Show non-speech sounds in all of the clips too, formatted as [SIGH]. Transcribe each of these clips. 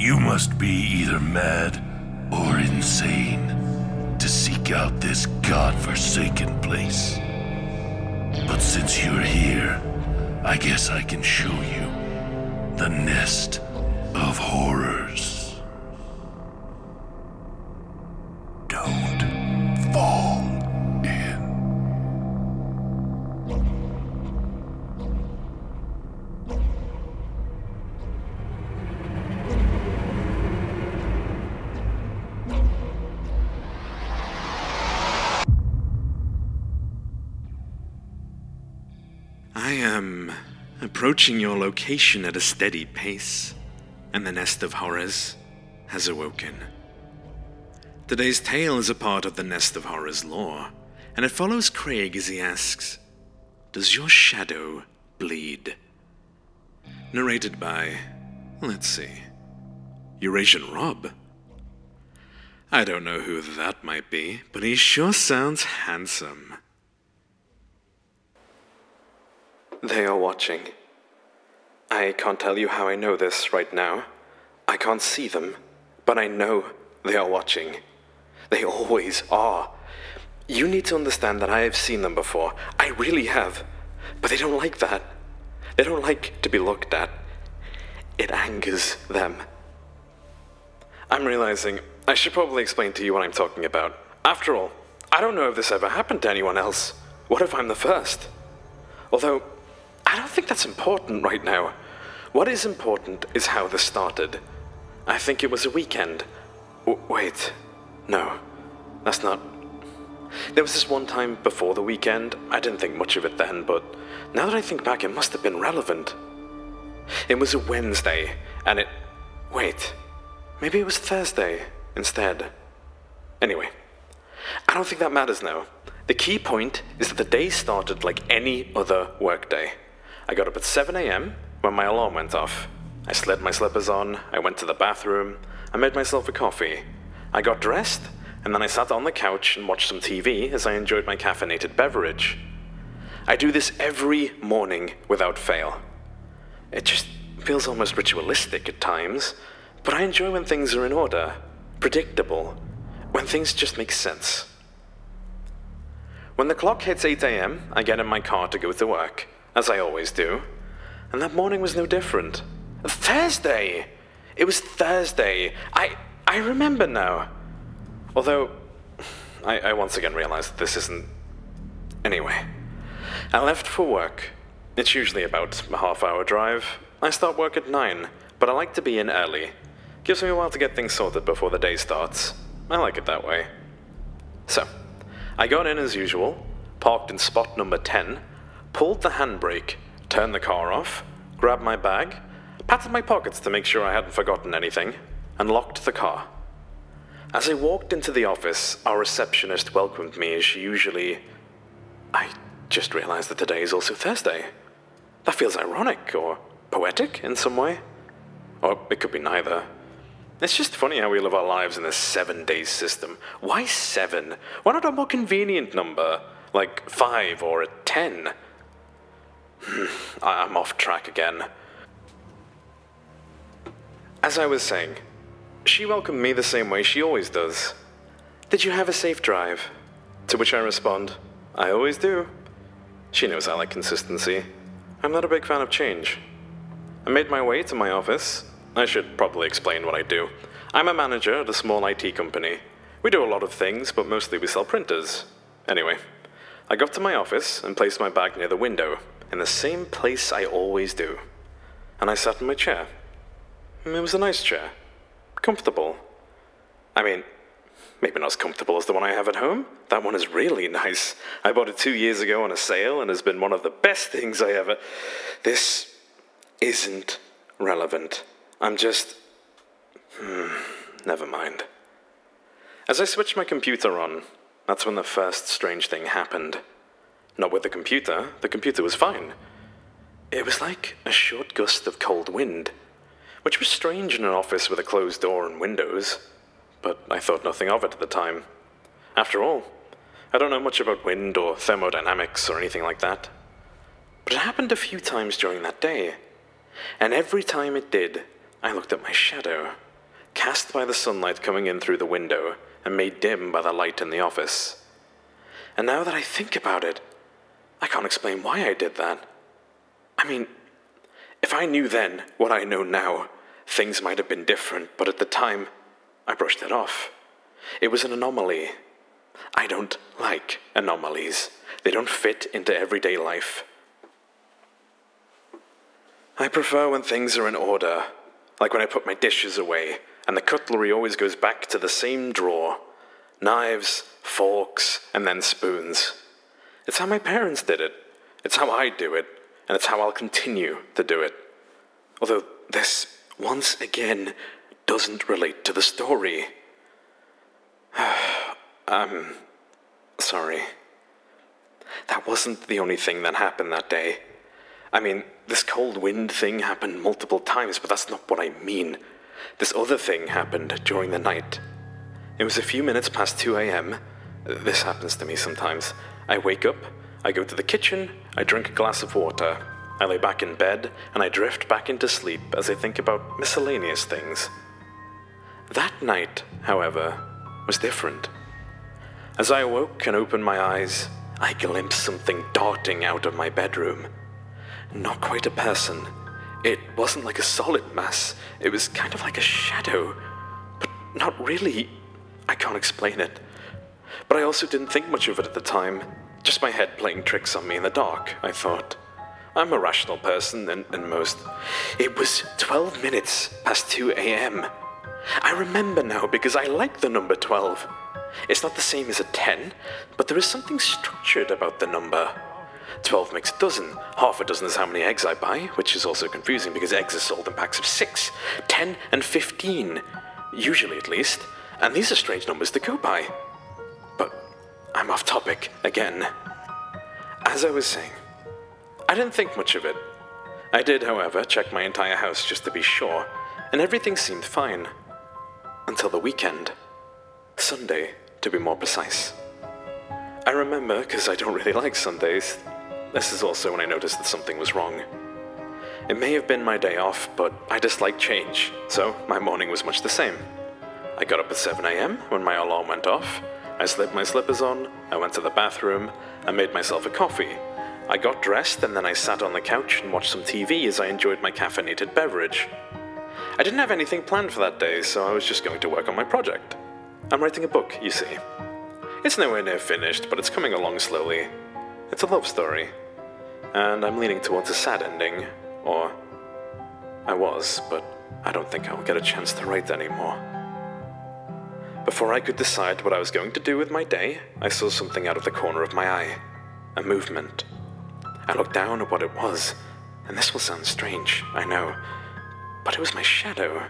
You must be either mad or insane to seek out this god-forsaken place. But since you're here, I guess I can show you the nest of horrors. Approaching your location at a steady pace, and the Nest of Horrors has awoken. Today's tale is a part of the Nest of Horrors lore, and it follows Craig as he asks, Does your shadow bleed? Narrated by, let's see, Eurasian Rob. I don't know who that might be, but he sure sounds handsome. They are watching. I can't tell you how I know this right now. I can't see them, but I know they are watching. They always are. You need to understand that I have seen them before. I really have. But they don't like that. They don't like to be looked at. It angers them. I'm realizing I should probably explain to you what I'm talking about. After all, I don't know if this ever happened to anyone else. What if I'm the first? Although, I don't think that's important right now. What is important is how this started. I think it was a weekend. W- wait, no, that's not. There was this one time before the weekend. I didn't think much of it then, but now that I think back, it must have been relevant. It was a Wednesday, and it. Wait, maybe it was Thursday instead. Anyway, I don't think that matters now. The key point is that the day started like any other workday. I got up at 7 a.m. when my alarm went off. I slid my slippers on, I went to the bathroom, I made myself a coffee. I got dressed, and then I sat on the couch and watched some TV as I enjoyed my caffeinated beverage. I do this every morning without fail. It just feels almost ritualistic at times, but I enjoy when things are in order, predictable, when things just make sense. When the clock hits 8 a.m., I get in my car to go to work, as I always do. And that morning was no different. Thursday! It was Thursday. I I remember now. Although I, I once again realized this isn't anyway. I left for work. It's usually about a half hour drive. I start work at nine, but I like to be in early. Gives me a while to get things sorted before the day starts. I like it that way. So, I got in as usual, parked in spot number 10, pulled the handbrake, turned the car off, grabbed my bag, patted my pockets to make sure I hadn't forgotten anything, and locked the car. As I walked into the office, our receptionist welcomed me as she usually. I just realized that today is also Thursday. That feels ironic or poetic in some way. Or it could be neither. It's just funny how we live our lives in this seven day system. Why seven? Why not a more convenient number, like five or a ten? [SIGHS] I'm off track again. As I was saying, she welcomed me the same way she always does. Did you have a safe drive? To which I respond, I always do. She knows I like consistency. I'm not a big fan of change. I made my way to my office. I should probably explain what I do. I'm a manager at a small IT company. We do a lot of things, but mostly we sell printers. Anyway, I got to my office and placed my bag near the window, in the same place I always do. And I sat in my chair. It was a nice chair. Comfortable. I mean, maybe not as comfortable as the one I have at home. That one is really [LAUGHS] nice. I bought it two years ago on a sale and has been one of the best things I ever. This isn't relevant. I'm just. Hmm, never mind. As I switched my computer on, that's when the first strange thing happened. Not with the computer, the computer was fine. It was like a short gust of cold wind, which was strange in an office with a closed door and windows, but I thought nothing of it at the time. After all, I don't know much about wind or thermodynamics or anything like that. But it happened a few times during that day, and every time it did, I looked at my shadow, cast by the sunlight coming in through the window and made dim by the light in the office. And now that I think about it, I can't explain why I did that. I mean, if I knew then what I know now, things might have been different, but at the time, I brushed it off. It was an anomaly. I don't like anomalies, they don't fit into everyday life. I prefer when things are in order, like when I put my dishes away and the cutlery always goes back to the same drawer knives, forks, and then spoons. It's how my parents did it, it's how I do it, and it's how I'll continue to do it. Although this, once again, doesn't relate to the story. I'm [SIGHS] um, sorry. That wasn't the only thing that happened that day. I mean, this cold wind thing happened multiple times, but that's not what I mean. This other thing happened during the night. It was a few minutes past 2 a.m. This happens to me sometimes. I wake up, I go to the kitchen, I drink a glass of water, I lay back in bed, and I drift back into sleep as I think about miscellaneous things. That night, however, was different. As I awoke and opened my eyes, I glimpsed something darting out of my bedroom. Not quite a person. It wasn't like a solid mass, it was kind of like a shadow. But not really. I can't explain it. But I also didn't think much of it at the time. Just my head playing tricks on me in the dark, I thought. I'm a rational person, and, and most. It was 12 minutes past 2 a.m. I remember now because I like the number 12. It's not the same as a 10, but there is something structured about the number. 12 makes a dozen. Half a dozen is how many eggs I buy, which is also confusing because eggs are sold in packs of 6, 10, and 15. Usually, at least. And these are strange numbers to go by. I'm off topic again. As I was saying, I didn't think much of it. I did, however, check my entire house just to be sure, and everything seemed fine. Until the weekend. Sunday, to be more precise. I remember because I don't really like Sundays. This is also when I noticed that something was wrong. It may have been my day off, but I dislike change, so my morning was much the same. I got up at 7 am when my alarm went off. I slipped my slippers on, I went to the bathroom, and made myself a coffee. I got dressed and then I sat on the couch and watched some TV as I enjoyed my caffeinated beverage. I didn't have anything planned for that day, so I was just going to work on my project. I'm writing a book, you see. It's nowhere near finished, but it's coming along slowly. It's a love story. And I'm leaning towards a sad ending. Or. I was, but I don't think I'll get a chance to write anymore. Before I could decide what I was going to do with my day, I saw something out of the corner of my eye a movement. I looked down at what it was, and this will sound strange, I know, but it was my shadow.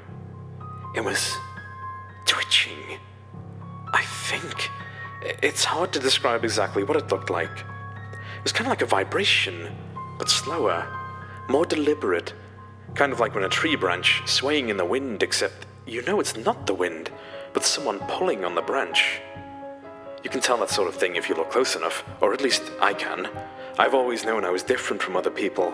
It was twitching. I think. It's hard to describe exactly what it looked like. It was kind of like a vibration, but slower, more deliberate. Kind of like when a tree branch swaying in the wind, except you know it's not the wind, but someone pulling on the branch. You can tell that sort of thing if you look close enough, or at least I can. I've always known I was different from other people.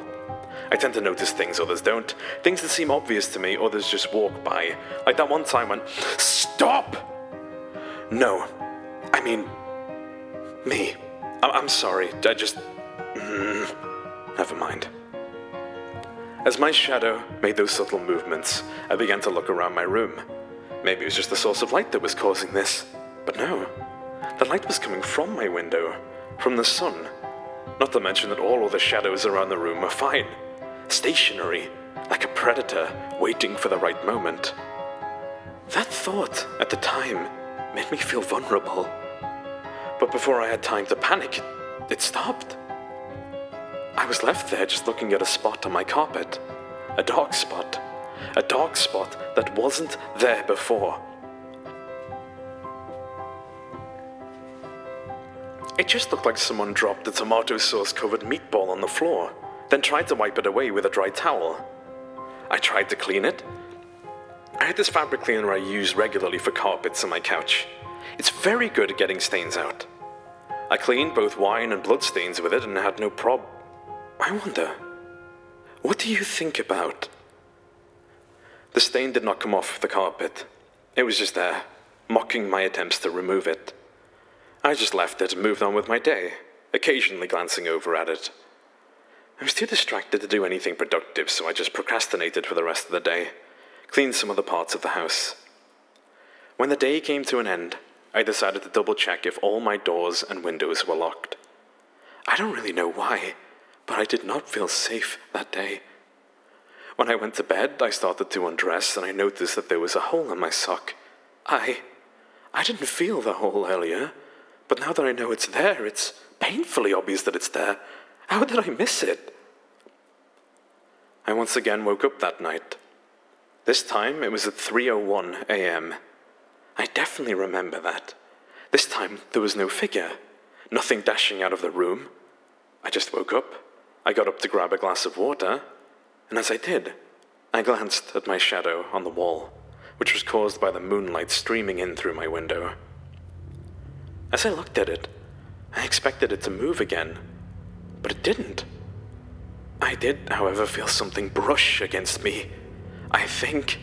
I tend to notice things others don't. Things that seem obvious to me, others just walk by. Like that one time when, Stop! No. I mean, me. I- am sorry. I just. Mm, never mind. As my shadow made those subtle movements, I began to look around my room. Maybe it was just the source of light that was causing this. But no. The light was coming from my window, from the sun. Not to mention that all other shadows around the room were fine, stationary, like a predator waiting for the right moment. That thought, at the time, made me feel vulnerable. But before I had time to panic, it stopped. I was left there just looking at a spot on my carpet. A dark spot. A dark spot that wasn't there before. It just looked like someone dropped a tomato sauce covered meatball on the floor, then tried to wipe it away with a dry towel. I tried to clean it, I had this fabric cleaner I use regularly for carpets on my couch. It's very good at getting stains out. I cleaned both wine and blood stains with it and had no prob. I wonder, what do you think about? The stain did not come off the carpet. It was just there, mocking my attempts to remove it. I just left it and moved on with my day, occasionally glancing over at it. I was too distracted to do anything productive, so I just procrastinated for the rest of the day, cleaned some other parts of the house. When the day came to an end, I decided to double check if all my doors and windows were locked. I don't really know why, but I did not feel safe that day. When I went to bed, I started to undress and I noticed that there was a hole in my sock. I. I didn't feel the hole earlier, but now that I know it's there, it's painfully obvious that it's there. How did I miss it? I once again woke up that night. This time it was at 3:01 a.m. I definitely remember that. This time there was no figure, nothing dashing out of the room. I just woke up. I got up to grab a glass of water, and as I did, I glanced at my shadow on the wall, which was caused by the moonlight streaming in through my window. As I looked at it, I expected it to move again, but it didn't. I did, however, feel something brush against me. I think.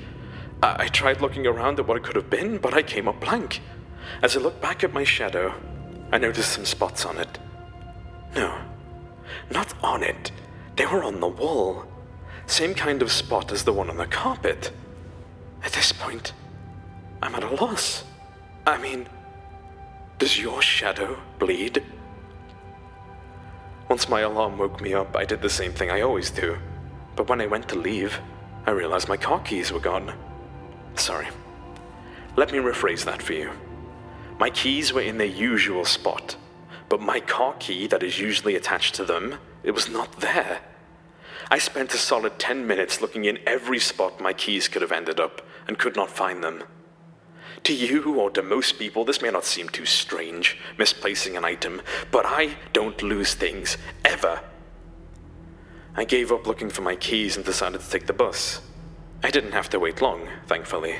I, I tried looking around at what it could have been, but I came up blank. As I looked back at my shadow, I noticed some spots on it. No, not on it. They were on the wall. Same kind of spot as the one on the carpet. At this point, I'm at a loss. I mean, does your shadow bleed? Once my alarm woke me up, I did the same thing I always do. But when I went to leave, I realized my car keys were gone. Sorry. Let me rephrase that for you. My keys were in their usual spot, but my car key that is usually attached to them, it was not there. I spent a solid 10 minutes looking in every spot my keys could have ended up and could not find them. To you or to most people, this may not seem too strange, misplacing an item, but I don't lose things, ever. I gave up looking for my keys and decided to take the bus. I didn't have to wait long, thankfully.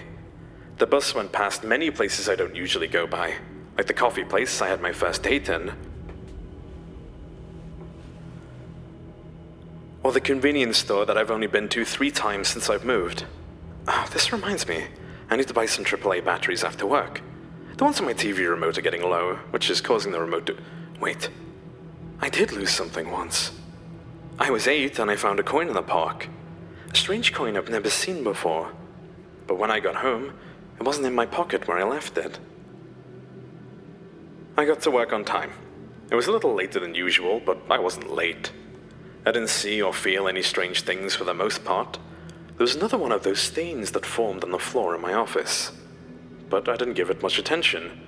The bus went past many places I don't usually go by, like the coffee place I had my first date in, or the convenience store that I've only been to three times since I've moved. Oh, this reminds me, I need to buy some AAA batteries after work. The ones on my TV remote are getting low, which is causing the remote to. Wait. I did lose something once. I was eight and I found a coin in the park. A strange coin I've never seen before. But when I got home, it wasn't in my pocket where I left it. I got to work on time. It was a little later than usual, but I wasn't late. I didn't see or feel any strange things for the most part. There was another one of those stains that formed on the floor in my office. But I didn't give it much attention,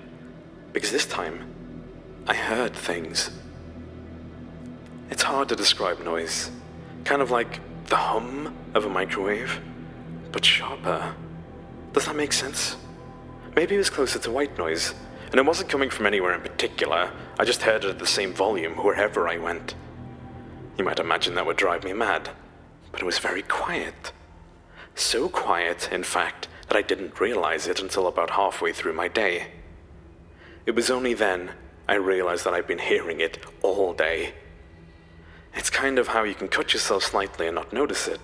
because this time I heard things. It's hard to describe noise, kind of like the hum of a microwave, but sharper. Does that make sense? Maybe it was closer to white noise, and it wasn't coming from anywhere in particular. I just heard it at the same volume wherever I went. You might imagine that would drive me mad, but it was very quiet. So quiet, in fact, that I didn't realize it until about halfway through my day. It was only then I realized that I'd been hearing it all day. It's kind of how you can cut yourself slightly and not notice it,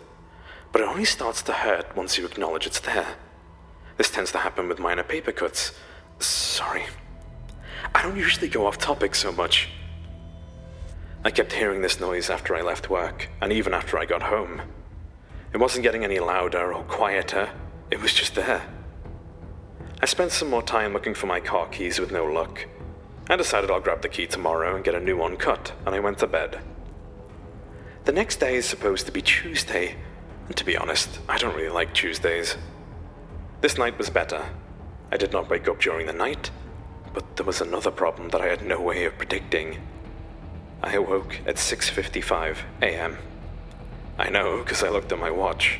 but it only starts to hurt once you acknowledge it's there. This tends to happen with minor paper cuts. Sorry. I don't usually go off topic so much. I kept hearing this noise after I left work, and even after I got home. It wasn't getting any louder or quieter, it was just there. I spent some more time looking for my car keys with no luck. I decided I'll grab the key tomorrow and get a new one cut, and I went to bed. The next day is supposed to be Tuesday, and to be honest, I don't really like Tuesdays. This night was better. I did not wake up during the night, but there was another problem that I had no way of predicting. I awoke at 6:55 a.m. I know because I looked at my watch.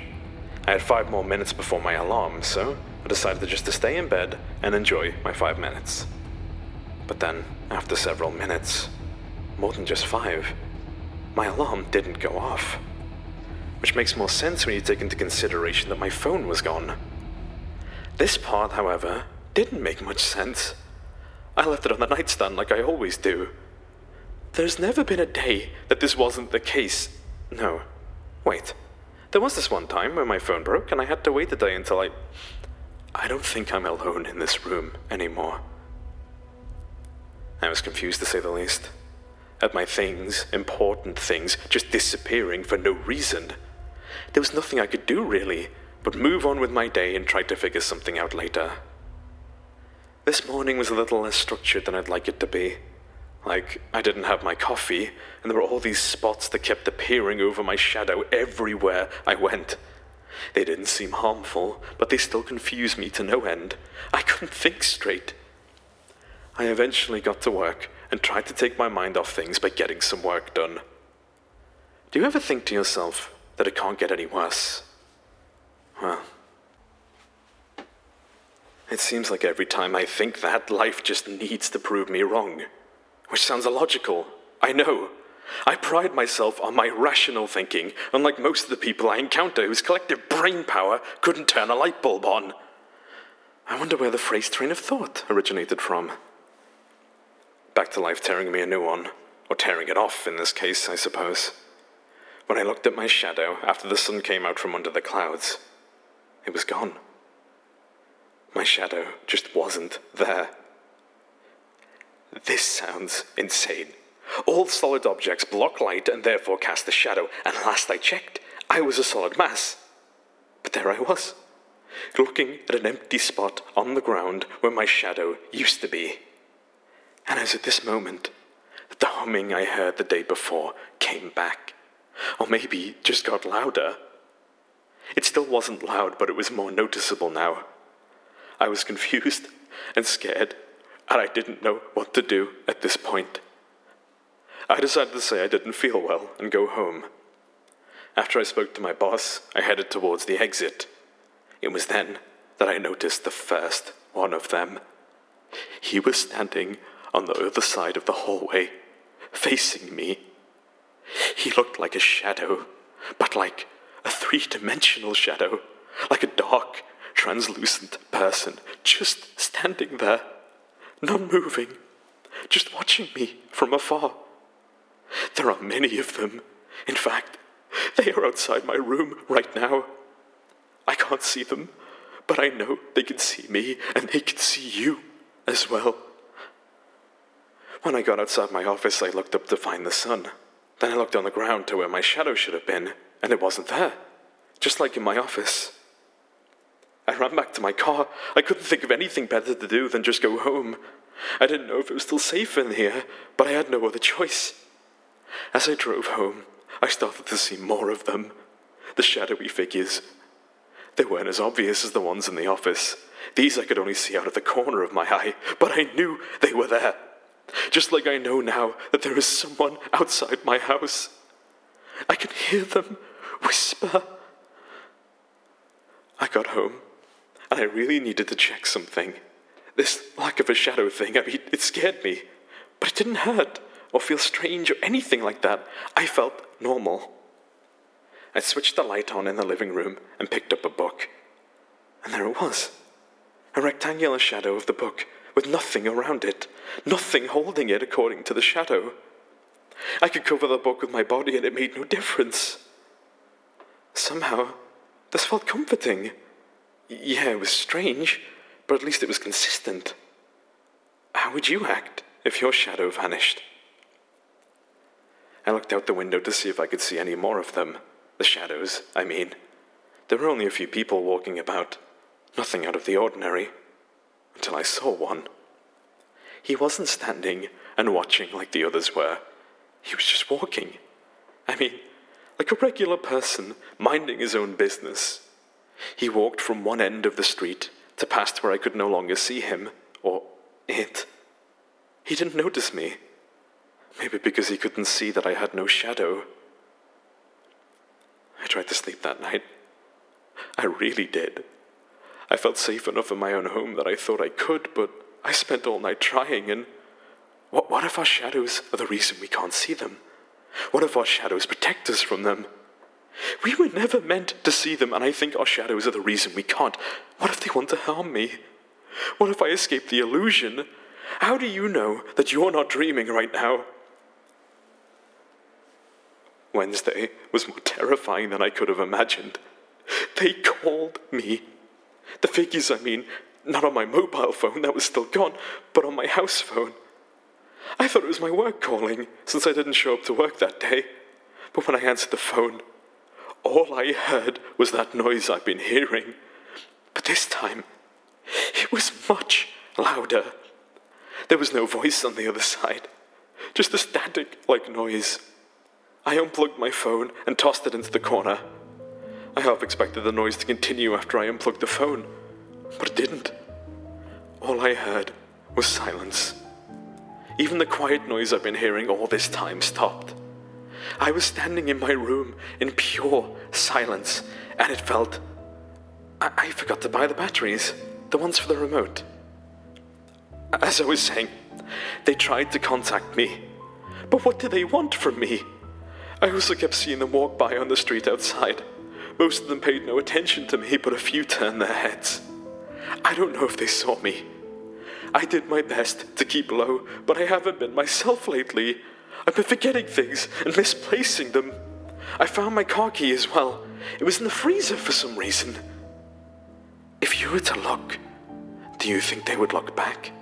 I had five more minutes before my alarm, so I decided just to stay in bed and enjoy my five minutes. But then, after several minutes, more than just five, my alarm didn't go off. Which makes more sense when you take into consideration that my phone was gone. This part, however, didn't make much sense. I left it on the nightstand like I always do. There's never been a day that this wasn't the case. No, Wait. There was this one time when my phone broke and I had to wait a day until I. I don't think I'm alone in this room anymore. I was confused to say the least. At my things, important things, just disappearing for no reason. There was nothing I could do, really, but move on with my day and try to figure something out later. This morning was a little less structured than I'd like it to be. Like, I didn't have my coffee, and there were all these spots that kept appearing over my shadow everywhere I went. They didn't seem harmful, but they still confused me to no end. I couldn't think straight. I eventually got to work and tried to take my mind off things by getting some work done. Do you ever think to yourself that it can't get any worse? Well, it seems like every time I think that, life just needs to prove me wrong. Which sounds illogical. I know. I pride myself on my rational thinking, unlike most of the people I encounter whose collective brain power couldn't turn a light bulb on. I wonder where the phrase train of thought originated from. Back to life tearing me a new one, or tearing it off in this case, I suppose. When I looked at my shadow after the sun came out from under the clouds, it was gone. My shadow just wasn't there. This sounds insane. All solid objects block light and therefore cast a shadow, and last I checked, I was a solid mass. But there I was, looking at an empty spot on the ground where my shadow used to be. And was at this moment the humming I heard the day before came back, or maybe just got louder. It still wasn't loud, but it was more noticeable now. I was confused and scared, and I didn't know what to do at this point. I decided to say I didn't feel well and go home. After I spoke to my boss, I headed towards the exit. It was then that I noticed the first one of them. He was standing on the other side of the hallway, facing me. He looked like a shadow, but like a three dimensional shadow, like a dark, translucent person just standing there, not moving, just watching me from afar. There are many of them. In fact, they are outside my room right now. I can't see them, but I know they can see me and they can see you as well. When I got outside my office, I looked up to find the sun. Then I looked on the ground to where my shadow should have been, and it wasn't there, just like in my office. I ran back to my car. I couldn't think of anything better to do than just go home. I didn't know if it was still safe in here, but I had no other choice. As I drove home, I started to see more of them the shadowy figures. They weren't as obvious as the ones in the office. These I could only see out of the corner of my eye, but I knew they were there. Just like I know now that there is someone outside my house. I can hear them whisper. I got home, I really needed to check something. This lack of a shadow thing, I mean, it scared me, but it didn't hurt or feel strange or anything like that. I felt normal. I switched the light on in the living room and picked up a book. And there it was a rectangular shadow of the book with nothing around it, nothing holding it according to the shadow. I could cover the book with my body and it made no difference. Somehow, this felt comforting. Yeah, it was strange, but at least it was consistent. How would you act if your shadow vanished? I looked out the window to see if I could see any more of them. The shadows, I mean. There were only a few people walking about, nothing out of the ordinary until I saw one. He wasn't standing and watching like the others were, he was just walking. I mean, like a regular person minding his own business. He walked from one end of the street to past where I could no longer see him, or it. He didn't notice me. Maybe because he couldn't see that I had no shadow. I tried to sleep that night. I really did. I felt safe enough in my own home that I thought I could, but I spent all night trying, and what, what if our shadows are the reason we can't see them? What if our shadows protect us from them? We were never meant to see them, and I think our shadows are the reason we can't. What if they want to harm me? What if I escape the illusion? How do you know that you're not dreaming right now? Wednesday was more terrifying than I could have imagined. They called me The figures, I mean, not on my mobile phone, that was still gone, but on my house phone. I thought it was my work calling, since I didn't show up to work that day. But when I answered the phone, all I heard was that noise I've been hearing. But this time, it was much louder. There was no voice on the other side, just a static like noise. I unplugged my phone and tossed it into the corner. I half expected the noise to continue after I unplugged the phone, but it didn't. All I heard was silence. Even the quiet noise I've been hearing all this time stopped. I was standing in my room in pure silence, and it felt. I, I forgot to buy the batteries, the ones for the remote. As I was saying, they tried to contact me. But what do they want from me? I also kept seeing them walk by on the street outside. Most of them paid no attention to me, but a few turned their heads. I don't know if they saw me. I did my best to keep low, but I haven't been myself lately. I've been forgetting things and misplacing them. I found my car key as well. It was in the freezer for some reason. If you were to look, do you think they would look back?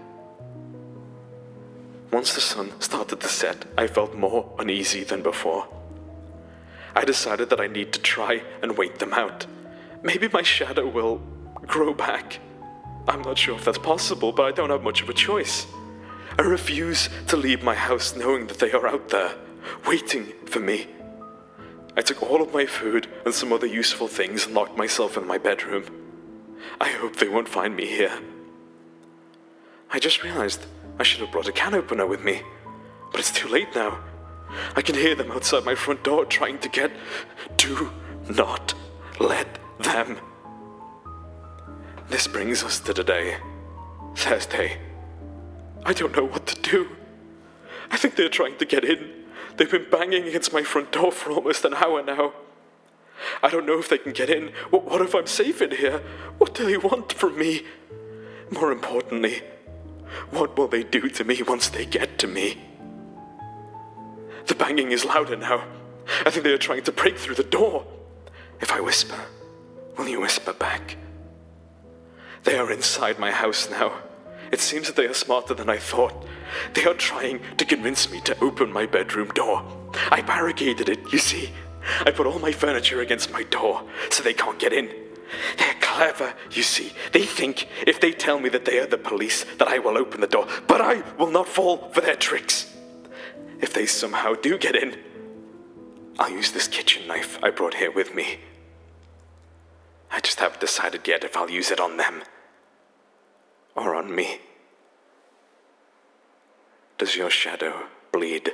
Once the sun started to set, I felt more uneasy than before. I decided that I need to try and wait them out. Maybe my shadow will grow back. I'm not sure if that's possible, but I don't have much of a choice. I refuse to leave my house knowing that they are out there, waiting for me. I took all of my food and some other useful things and locked myself in my bedroom. I hope they won't find me here. I just realized I should have brought a can opener with me, but it's too late now. I can hear them outside my front door trying to get. Do not let them. This brings us to today, Thursday. I don't know what to do. I think they're trying to get in. They've been banging against my front door for almost an hour now. I don't know if they can get in. What, what if I'm safe in here? What do they want from me? More importantly, what will they do to me once they get to me? The banging is louder now. I think they are trying to break through the door. If I whisper, will you whisper back? They are inside my house now. It seems that they are smarter than I thought. They are trying to convince me to open my bedroom door. I barricaded it, you see. I put all my furniture against my door so they can't get in. They're clever, you see. They think if they tell me that they are the police, that I will open the door. But I will not fall for their tricks. If they somehow do get in, I'll use this kitchen knife I brought here with me. I just haven't decided yet if I'll use it on them on me. Does your shadow bleed?